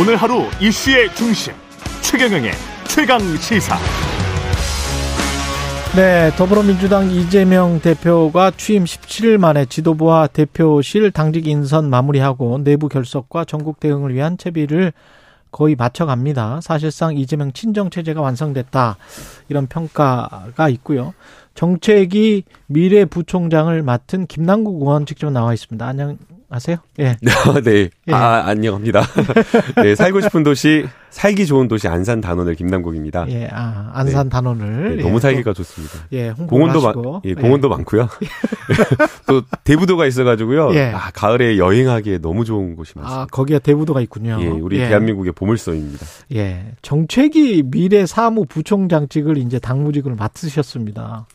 오늘 하루 이슈의 중심 최경영의 최강 시사. 네, 더불어민주당 이재명 대표가 취임 17일 만에 지도부와 대표실 당직 인선 마무리하고 내부 결석과 전국 대응을 위한 채비를 거의 맞춰갑니다. 사실상 이재명 친정 체제가 완성됐다. 이런 평가가 있고요. 정책이 미래 부총장을 맡은 김남국 의원 직접 나와 있습니다. 안녕 하세요. 예. 네. 예. 아, 안녕합니다. 네, 살고 싶은 도시, 살기 좋은 도시 안산 단원을 김남국입니다. 예, 아, 안산 네. 단원을. 네, 너무 예, 살기가 좋습니다. 예, 공원도 많, 예, 공원도 예. 많고요. 또 대부도가 있어가지고요. 예. 아, 가을에 여행하기에 너무 좋은 곳이 많습니다. 아, 거기에 대부도가 있군요. 예, 우리 예. 대한민국의 보물소입니다. 예, 정책이 미래 사무 부총장직을 이제 당무직을 맡으셨습니다.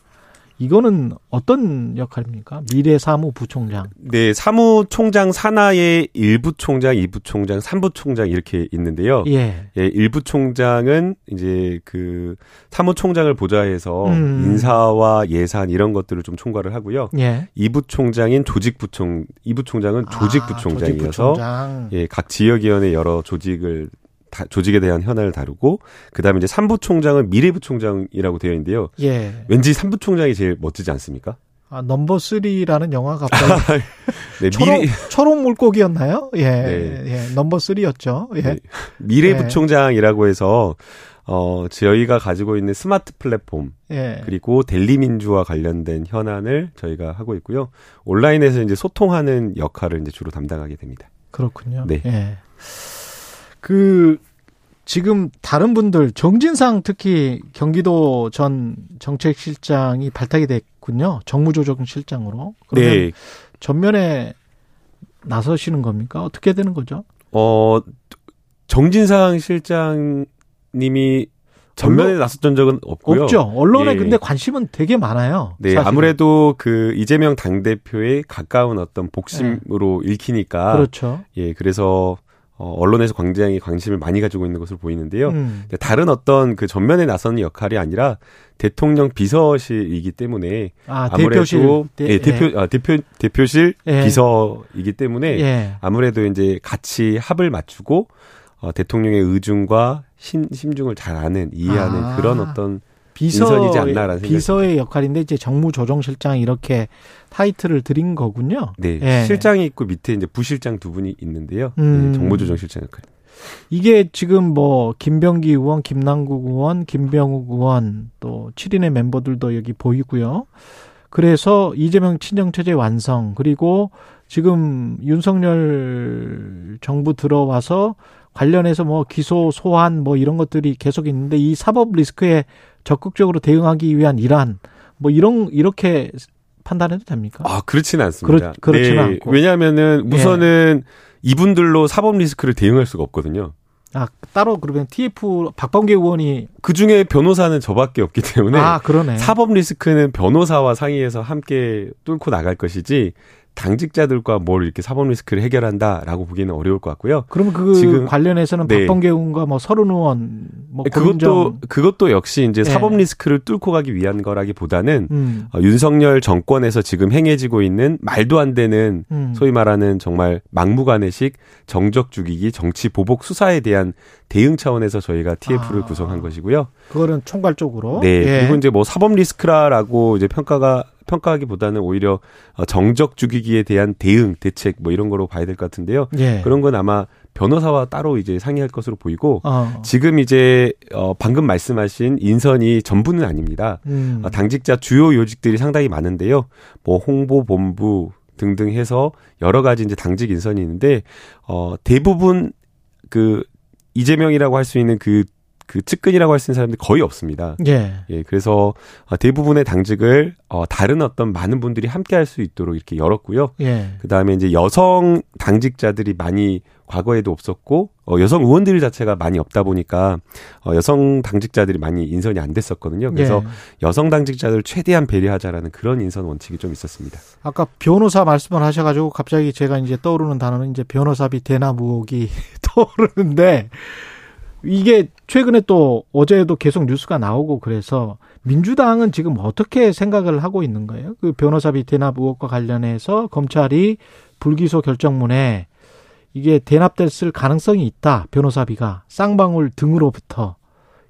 이거는 어떤 역할입니까? 미래 사무부총장. 네, 사무총장 산하에 1부총장, 2부총장, 3부총장 이렇게 있는데요. 예. 예, 1부총장은 이제 그 사무총장을 보좌해서 음. 인사와 예산 이런 것들을 좀 총괄을 하고요. 예. 2부총장인 조직부총, 2부총장은 조직부총장이어서 아, 조직부총장. 예, 각 지역위원회 여러 조직을 다, 조직에 대한 현안을 다루고 그다음에 이제 삼부총장은 미래부총장이라고 되어 있는데요. 예. 왠지 삼부총장이 제일 멋지지 않습니까? 아, 넘버 3라는 영화가 갑자기 네, 초록, 미래... 초록 물고기였나요? 예. 네. 예. 넘버 3였죠. 예. 네. 미래 부총장이라고 해서 어, 저희가 가지고 있는 스마트 플랫폼, 예. 그리고 델리 민주와 관련된 현안을 저희가 하고 있고요. 온라인에서 이제 소통하는 역할을 이제 주로 담당하게 됩니다. 그렇군요. 네. 예. 그 지금 다른 분들 정진상 특히 경기도 전 정책실장이 발탁이 됐군요. 정무조정실장으로. 그러면 네. 전면에 나서시는 겁니까? 어떻게 되는 거죠? 어 정진상 실장님이 전면에 언론, 나섰던 적은 없고요. 없죠. 언론에 예. 근데 관심은 되게 많아요. 네, 사실은. 아무래도 그 이재명 당 대표에 가까운 어떤 복심으로 예. 읽히니까. 그렇죠. 예, 그래서 어, 언론에서 굉장히 관심을 많이 가지고 있는 것으로 보이는데요. 음. 다른 어떤 그 전면에 나서는 역할이 아니라 대통령 비서실이기 때문에 아, 무래도 대표실. 예, 대표 예. 아, 대표 대표실 예. 비서이기 때문에 예. 아무래도 이제 같이 합을 맞추고 어, 대통령의 의중과 신, 심중을 잘 아는 이해하는 아. 그런 어떤 비서, 이지 않나라는 비서의 역할인데 이제 정무조정실장 이렇게 타이틀을 드린 거군요. 네, 예. 실장이 있고 밑에 이제 부실장 두 분이 있는데요. 네, 음. 네, 정무조정실장 역할. 이게 지금 뭐 김병기 의원, 김남국 의원, 김병욱 의원 또 7인의 멤버들도 여기 보이고요. 그래서 이재명 친정 체제 완성 그리고 지금 윤석열 정부 들어와서 관련해서 뭐 기소 소환 뭐 이런 것들이 계속 있는데 이 사법 리스크에 적극적으로 대응하기 위한 일환 뭐 이런 이렇게 판단해도 됩니까? 아 그렇지는 않습니다. 그렇, 그렇 지는 네, 않고 왜냐하면은 우선은 예. 이분들로 사법 리스크를 대응할 수가 없거든요. 아 따로 그러면 TF 박범계 의원이 그 중에 변호사는 저밖에 없기 때문에 아 그러네 사법 리스크는 변호사와 상의해서 함께 뚫고 나갈 것이지 당직자들과 뭘 이렇게 사법 리스크를 해결한다라고 보기는 어려울 것 같고요. 그러면 그 지금 관련해서는 네. 박범계 의원과 뭐 서른 의원 뭐 그것도 그것도 역시 이제 네. 사법 리스크를 뚫고 가기 위한 거라기보다는 음. 어, 윤석열 정권에서 지금 행해지고 있는 말도 안 되는 음. 소위 말하는 정말 막무가내식 정적 죽이기 정치 보복 수사에 대한 대응 차원에서 저희가 TF를 아. 구성한 것이고요. 그거는 총괄적으로 네. 예. 그리고 이제 뭐 사법 리스크라라고 이제 평가가 평가하기보다는 오히려 어, 정적 죽이기에 대한 대응, 대책 뭐 이런 거로 봐야 될 것 같은데요. 예. 그런 건 아마 변호사와 따로 이제 상의할 것으로 보이고 어. 지금 이제 어 방금 말씀하신 인선이 전부는 아닙니다. 음. 어, 당직자 주요 요직들이 상당히 많은데요. 뭐 홍보 본부 등등 해서 여러 가지 이제 당직 인선이 있는데 어 대부분 그 이재명이라고 할 수 있는 그 그 측근이라고 할 수 있는 사람들이 거의 없습니다. 예. 예. 그래서 어, 대부분의 당직을 어, 다른 어떤 많은 분들이 함께 할 수 있도록 이렇게 열었고요. 예. 그 다음에 이제 여성 당직자들이 많이 과거에도 없었고 어, 여성 의원들 자체가 많이 없다 보니까 어, 여성 당직자들이 많이 인선이 안 됐었거든요. 그래서 예. 여성 당직자들 최대한 배려하자라는 그런 인선 원칙이 좀 있었습니다. 아까 변호사 말씀을 하셔 가지고 갑자기 제가 이제 떠오르는 단어는 이제 변호사비 대나무옥이 떠오르는데 이게 최근에 또 어제도 계속 뉴스가 나오고 그래서 민주당은 지금 어떻게 생각을 하고 있는 거예요? 그 변호사 비 대납 의혹과 관련해서 검찰이 불기소 결정문에 이게 대납됐을 가능성이 있다. 변호사비가 쌍방울 등으로부터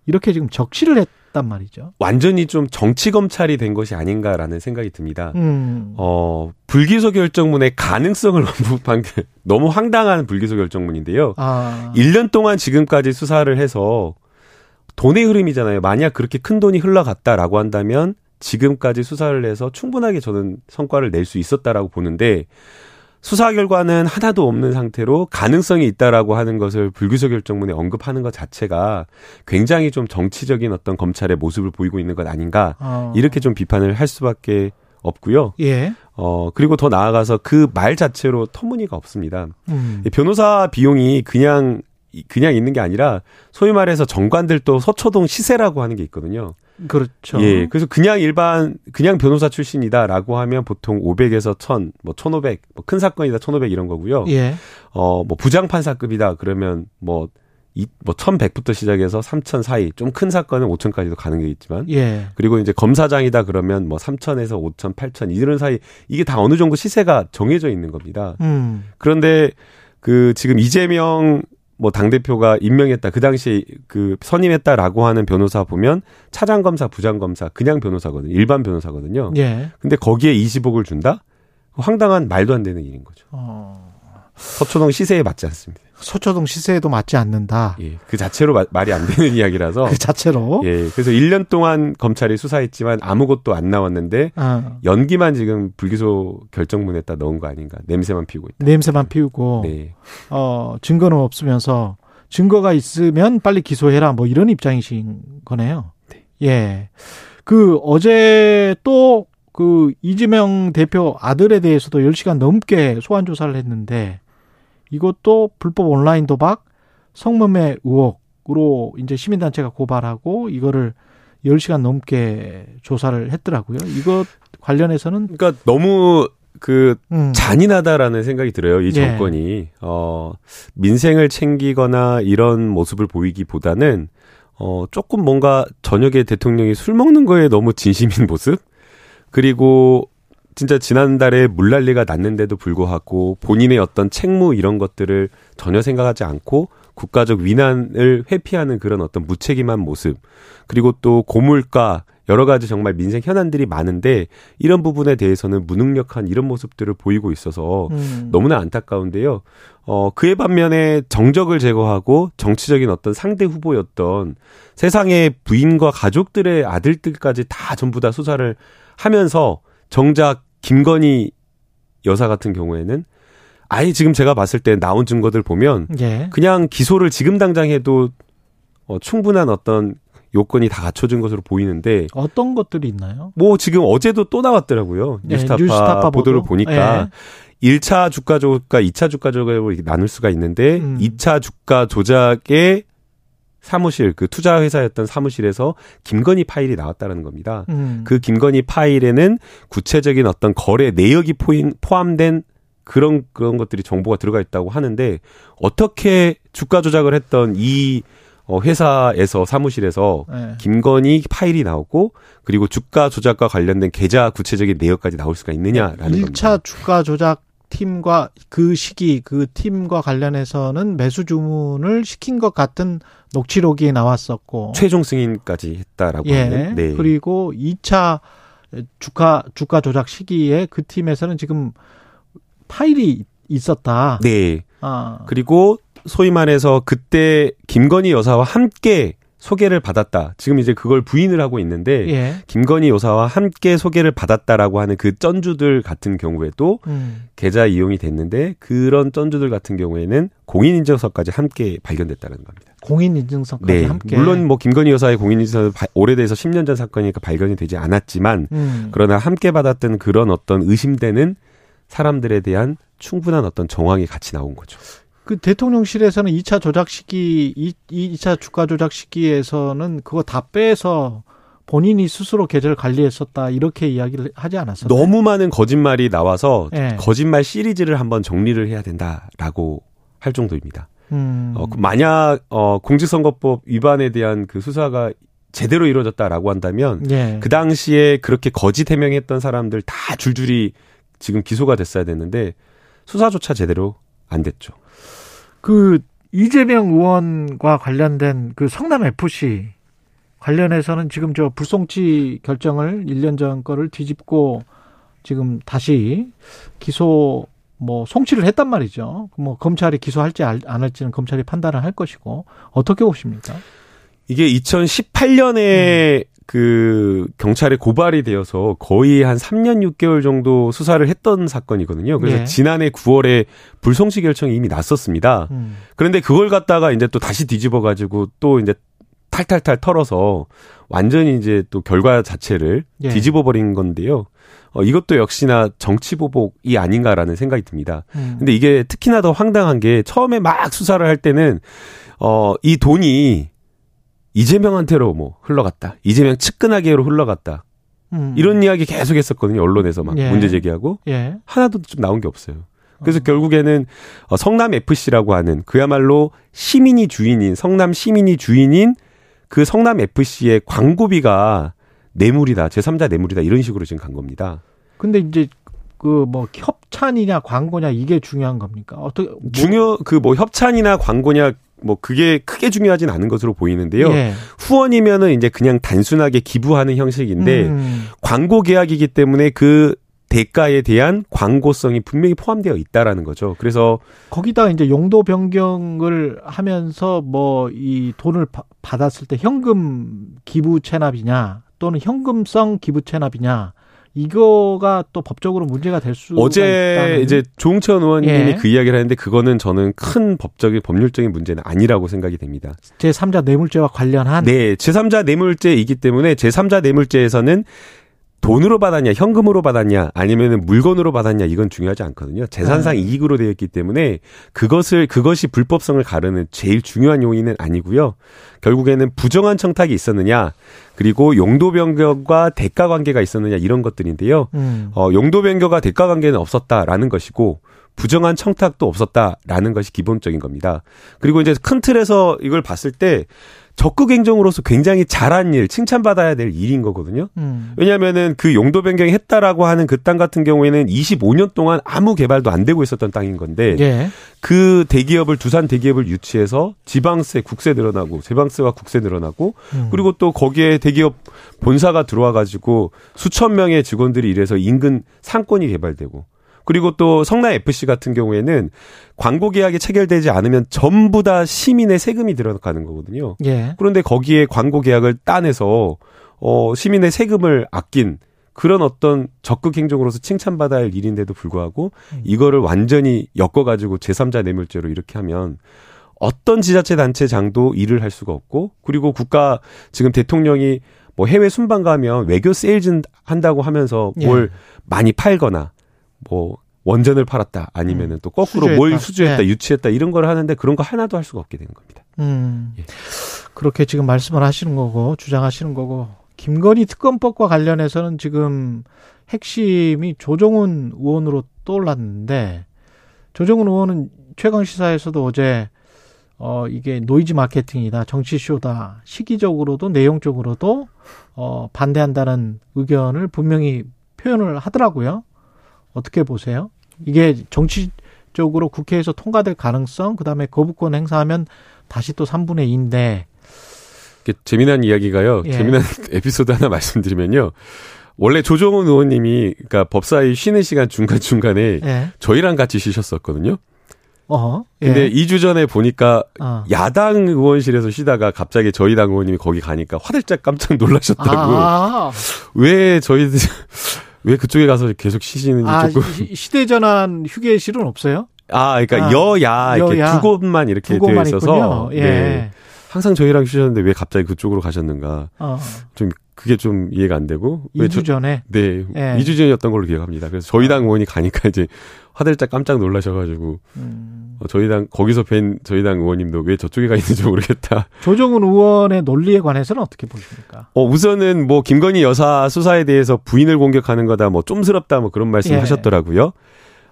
이렇게 지금 적시를 했 단 말이죠. 완전히 좀 정치 검찰이 된 것이 아닌가라는 생각이 듭니다. 음. 어, 불기소 결정문의 가능성을 너무 황당한 불기소 결정문인데요. 아. 1년 동안 지금까지 수사를 해서 돈의 흐름이잖아요. 만약 그렇게 큰 돈이 흘러갔다라고 한다면 지금까지 수사를 해서 충분하게 저는 성과를 낼 수 있었다라고 보는데 수사 결과는 하나도 없는 상태로 가능성이 있다라고 하는 것을 불기소 결정문에 언급하는 것 자체가 굉장히 좀 정치적인 어떤 검찰의 모습을 보이고 있는 것 아닌가 어. 이렇게 좀 비판을 할 수밖에 없고요. 예. 어 그리고 더 나아가서 그 말 자체로 터무니가 없습니다. 음. 변호사 비용이 그냥 그냥 있는 게 아니라 소위 말해서 정관들도 서초동 시세라고 하는 게 있거든요. 그렇죠. 예. 그래서 그냥 일반 그냥 변호사 출신이다라고 하면 보통 500에서 1000, 뭐 1500, 뭐 큰 사건이다 1500 이런 거고요. 예. 어, 뭐 부장 판사급이다 그러면 뭐 이, 뭐 1100부터 시작해서 3000 사이 좀 큰 사건은 5000까지도 가는 게 있지만 예. 그리고 이제 검사장이다 그러면 뭐 3000에서 5000, 8000 이런 사이 이게 다 어느 정도 시세가 정해져 있는 겁니다. 음. 그런데 그 지금 이재명 뭐 당대표가 임명했다. 그 당시에 그 선임했다라고 하는 변호사 보면 차장검사, 부장검사, 그냥 변호사거든요. 일반 변호사거든요. 예. 근데 거기에 20억을 준다? 황당한 말도 안 되는 일인 거죠. 어. 서초동 시세에 맞지 않습니다. 서초동 시세에도 맞지 않는다. 예, 그 자체로 마, 말이 안 되는 이야기라서. 그 자체로. 예, 그래서 1년 동안 검찰이 수사했지만 아무것도 안 나왔는데 아. 연기만 지금 불기소 결정문에다 넣은 거 아닌가? 냄새만 피우고 있다. 냄새만 피우고. 네. 어 증거는 없으면서 증거가 있으면 빨리 기소해라 뭐 이런 입장이신 거네요. 네. 예. 그 어제 또 그 이재명 대표 아들에 대해서도 10시간 넘게 소환 조사를 했는데 이것도 불법 온라인 도박, 성매매 의혹으로 이제 시민단체가 고발하고 이거를 10시간 넘게 조사를 했더라고요. 이것 관련해서는 그러니까 너무 그 음. 잔인하다라는 생각이 들어요. 이 예. 정권이 예. 어 민생을 챙기거나 이런 모습을 보이기보다는 어 조금 뭔가 저녁에 대통령이 술 먹는 거에 너무 진심인 모습 그리고 진짜 지난달에 물난리가 났는데도 불구하고 본인의 어떤 책무 이런 것들을 전혀 생각하지 않고 국가적 위난을 회피하는 그런 어떤 무책임한 모습 그리고 또 고물가 여러 가지 정말 민생 현안들이 많은데 이런 부분에 대해서는 무능력한 이런 모습들을 보이고 있어서 음. 너무나 안타까운데요. 어, 그에 반면에 정적을 제거하고 정치적인 어떤 상대 후보였던 세상의 부인과 가족들의 아들들까지 다 전부 다 수사를 하면서 정작 김건희 여사 같은 경우에는 아예 지금 제가 봤을 때 나온 증거들 보면 예. 그냥 기소를 지금 당장 해도 어, 충분한 어떤 요건이 다 갖춰진 것으로 보이는데 어떤 것들이 있나요? 뭐 지금 어제도 또 나왔더라고요. 네, 뉴스타파, 뉴스타파 보도를 보도? 보니까 예. 1차 주가 조작과 2차 주가 조작으로 나눌 수가 있는데 음. 2차 주가 조작의 사무실 그 투자 회사였던 사무실에서 김건희 파일이 나왔다는 겁니다. 음. 그 김건희 파일에는 구체적인 어떤 거래 내역이 포인, 포함된 그런 그런 것들이 정보가 들어가 있다고 하는데 어떻게 주가 조작을 했던 이 어, 회사에서 사무실에서 네. 김건희 파일이 나오고 그리고 주가 조작과 관련된 계좌 구체적인 내역까지 나올 수가 있느냐라는 1차 겁니다. 주가 조작 팀과 그 시기 그 팀과 관련해서는 매수 주문을 시킨 것 같은 녹취록이 나왔었고 최종 승인까지 했다라고 예. 하는 네. 그리고 2차 주가 주가 조작 시기에 그 팀에서는 지금 파일이 있었다. 네. 아. 그리고 소위 말해서 그때 김건희 여사와 함께 소개를 받았다. 지금 이제 그걸 부인을 하고 있는데 예. 김건희 여사와 함께 소개를 받았다라고 하는 그 쩐주들 같은 경우에도 음. 계좌 이용이 됐는데 그런 쩐주들 같은 경우에는 공인인증서까지 함께 발견됐다는 겁니다. 공인인증서까지 네. 함께. 물론 뭐 김건희 여사의 공인인증서 오래돼서 10년 전 사건이니까 발견이 되지 않았지만 음. 그러나 함께 받았던 그런 어떤 의심되는 사람들에 대한 충분한 어떤 정황이 같이 나온 거죠. 그 대통령실에서는 2차 조작 시기, 2, 2차 주가 조작 시기에서는 그거 다 빼서 본인이 스스로 계좌를 관리했었다 이렇게 이야기를 하지 않았어요. 너무 많은 거짓말이 나와서 네. 거짓말 시리즈를 한번 정리를 해야 된다라고 할 정도입니다. 음. 어, 그 만약 어, 공직선거법 위반에 대한 그 수사가 제대로 이루어졌다라고 한다면 네. 그 당시에 그렇게 거짓 해명했던 사람들 다 줄줄이 지금 기소가 됐어야 됐는데 수사조차 제대로 안 됐죠. 그 이재명 의원과 관련된 그 성남 FC 관련해서는 지금 저 불송치 결정을 1년 전 거를 뒤집고 지금 다시 기소 뭐 송치를 했단 말이죠. 뭐 검찰이 기소할지 안 할지는 검찰이 판단을 할 것이고 어떻게 보십니까? 이게 2018년에 음. 그 경찰에 고발이 되어서 거의 한 3년 6개월 정도 수사를 했던 사건이거든요. 그래서 예. 지난해 9월에 불송치 결정이 이미 났었습니다. 음. 그런데 그걸 갖다가 이제 또 다시 뒤집어 가지고 또 이제 탈탈탈 털어서 완전히 이제 또 결과 자체를 예. 뒤집어 버린 건데요. 어, 이것도 역시나 정치 보복이 아닌가라는 생각이 듭니다. 음. 근데 이게 특히나 더 황당한 게 처음에 막 수사를 할 때는 어, 이 돈이 이재명한테로 뭐 흘러갔다. 이재명 측근하게로 흘러갔다. 음. 이런 이야기 계속 했었거든요. 언론에서 막 예. 문제 제기하고. 예. 하나도 좀 나온 게 없어요. 그래서 어. 결국에는 어, 성남 FC라고 하는 그야말로 시민이 주인인 성남 시민이 주인인 그 성남 FC의 광고비가 뇌물이다. 제3자 뇌물이다. 이런 식으로 지금 간 겁니다. 근데 이제 그 뭐 협찬이냐 광고냐 이게 중요한 겁니까? 어떻게 뭐. 중요 그 뭐 협찬이나 광고냐 뭐 그게 크게 중요하진 않은 것으로 보이는데요. 예. 후원이면은 이제 그냥 단순하게 기부하는 형식인데 음. 광고 계약이기 때문에 그 대가에 대한 광고성이 분명히 포함되어 있다라는 거죠. 그래서 거기다 이제 용도 변경을 하면서 뭐 이 돈을 바, 받았을 때 현금 기부 체납이냐 또는 현금성 기부 체납이냐 이거가 또 법적으로 문제가 될 수. 어제 있다는. 이제 조홍천 의원님이 예. 그 이야기를 했는데 그거는 저는 큰 법적인 법률적인 문제는 아니라고 생각이 됩니다. 제3자 뇌물죄와 관련한. 네, 제3자 뇌물죄이기 때문에 제3자 뇌물죄에서는 돈으로 받았냐, 현금으로 받았냐, 아니면은 물건으로 받았냐, 이건 중요하지 않거든요. 재산상 네. 이익으로 되어 있기 때문에 그것을, 그것이 불법성을 가르는 제일 중요한 요인은 아니고요. 결국에는 부정한 청탁이 있었느냐, 그리고 용도 변경과 대가 관계가 있었느냐, 이런 것들인데요. 음. 어, 용도 변경과 대가 관계는 없었다라는 것이고, 부정한 청탁도 없었다라는 것이 기본적인 겁니다. 그리고 이제 큰 틀에서 이걸 봤을 때 적극 행정으로서 굉장히 잘한 일, 칭찬받아야 될 일인 거거든요. 음. 왜냐하면은 그 용도 변경이 했다라고 하는 그 땅 같은 경우에는 25년 동안 아무 개발도 안 되고 있었던 땅인 건데 예. 그 대기업을 두산 대기업을 유치해서 지방세, 국세 늘어나고 지방세와 국세 늘어나고 음. 그리고 또 거기에 대기업 본사가 들어와 가지고 수천 명의 직원들이 일해서 인근 상권이 개발되고 그리고 또 성남 FC 같은 경우에는 광고 계약이 체결되지 않으면 전부 다 시민의 세금이 들어가는 거거든요. 예. 그런데 거기에 광고 계약을 따내서 어 시민의 세금을 아낀 그런 어떤 적극 행정으로서 칭찬받아야 할 일인데도 불구하고 음. 이거를 완전히 엮어가지고 제3자 뇌물죄로 이렇게 하면 어떤 지자체 단체장도 일을 할 수가 없고 그리고 국가 지금 대통령이 뭐 해외 순방 가면 외교 세일즈 한다고 하면서 뭘 예. 많이 팔거나 뭐 원전을 팔았다 아니면은 음. 또 거꾸로 수주했다. 뭘 수주했다 네. 유치했다 이런 걸 하는데 그런 거 하나도 할 수가 없게 되는 겁니다. 음. 예. 그렇게 지금 말씀을 하시는 거고 주장하시는 거고 김건희 특검법과 관련해서는 지금 핵심이 조정훈 의원으로 떠올랐는데 조정훈 의원은 최강 시사에서도 어제 어 이게 노이즈 마케팅이다 정치 쇼다 시기적으로도 내용적으로도 어 반대한다는 의견을 분명히 표현을 하더라고요. 어떻게 보세요? 이게 정치적으로 국회에서 통과될 가능성, 그 다음에 거부권 행사하면 다시 또 3분의 2인데. 재미난 이야기가요. 예. 재미난 에피소드 하나 말씀드리면요. 원래 조정훈 의원님이 그러니까 법사위 쉬는 시간 중간 중간에 예. 저희랑 같이 쉬셨었거든요. 어. 근데 예. 2주 전에 보니까 어. 야당 의원실에서 쉬다가 갑자기 저희 당 의원님이 거기 가니까 화들짝 깜짝 놀라셨다고. 아. 왜 저희들 왜 그쪽에 가서 계속 쉬시는지 아, 조금 시 대전환 휴게실은 없어요? 아, 그러니까 아, 여야 이렇게 여야. 두 곳만 이렇게 두 되어 있어서 예. 네. 항상 저희랑 쉬셨는데 왜 갑자기 그쪽으로 가셨는가? 어. 좀 그게 좀 이해가 안 되고 2주 전에 네 예. 2주 전이었던 걸로 기억합니다. 그래서 저희 당 의원이 가니까 이제 화들짝 깜짝 놀라셔가지고 음. 어, 저희 당 거기서 뵌 저희 당 의원님도 왜 저쪽에 가 있는지 모르겠다. 조정훈 의원의 논리에 관해서는 어떻게 보십니까? 어 우선은 뭐 김건희 여사 수사에 대해서 부인을 공격하는 거다 뭐 좀스럽다 뭐 그런 말씀하셨더라고요. 예.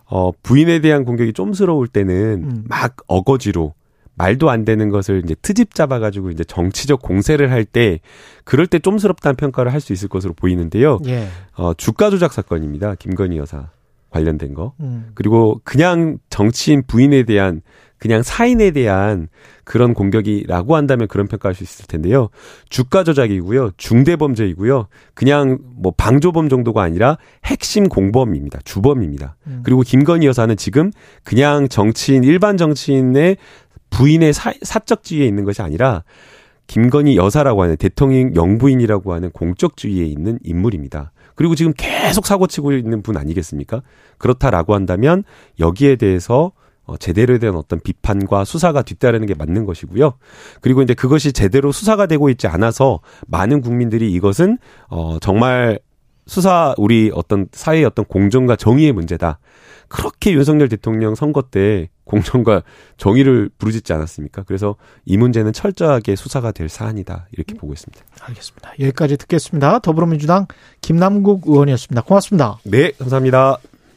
어 부인에 대한 공격이 좀스러울 때는 음. 막 어거지로 말도 안 되는 것을 이제 트집 잡아가지고 이제 정치적 공세를 할 때 그럴 때 좀스럽다는 평가를 할 수 있을 것으로 보이는데요. 예. 어, 주가 조작 사건입니다. 김건희 여사. 관련된 거. 음. 그리고 그냥 정치인 부인에 대한 그냥 사인에 대한 그런 공격이라고 한다면 그런 평가할 수 있을 텐데요. 주가 조작이고요. 중대 범죄이고요. 그냥 뭐 방조범 정도가 아니라 핵심 공범입니다. 주범입니다. 음. 그리고 김건희 여사는 지금 그냥 정치인 일반 정치인의 부인의 사, 사적 지위에 있는 것이 아니라 김건희 여사라고 하는 대통령 영부인이라고 하는 공적 주위에 있는 인물입니다. 그리고 지금 계속 사고 치고 있는 분 아니겠습니까? 그렇다라고 한다면 여기에 대해서 어, 제대로 된 어떤 비판과 수사가 뒤따르는 게 맞는 것이고요. 그리고 이제 그것이 제대로 수사가 되고 있지 않아서 많은 국민들이 이것은 어 정말 수사 우리 어떤 사회의 어떤 공정과 정의의 문제다. 그렇게 윤석열 대통령 선거 때 공정과 정의를 부르짖지 않았습니까? 그래서 이 문제는 철저하게 수사가 될 사안이다. 이렇게 보고 있습니다. 알겠습니다. 여기까지 듣겠습니다. 더불어민주당 김남국 의원이었습니다. 고맙습니다. 네, 감사합니다.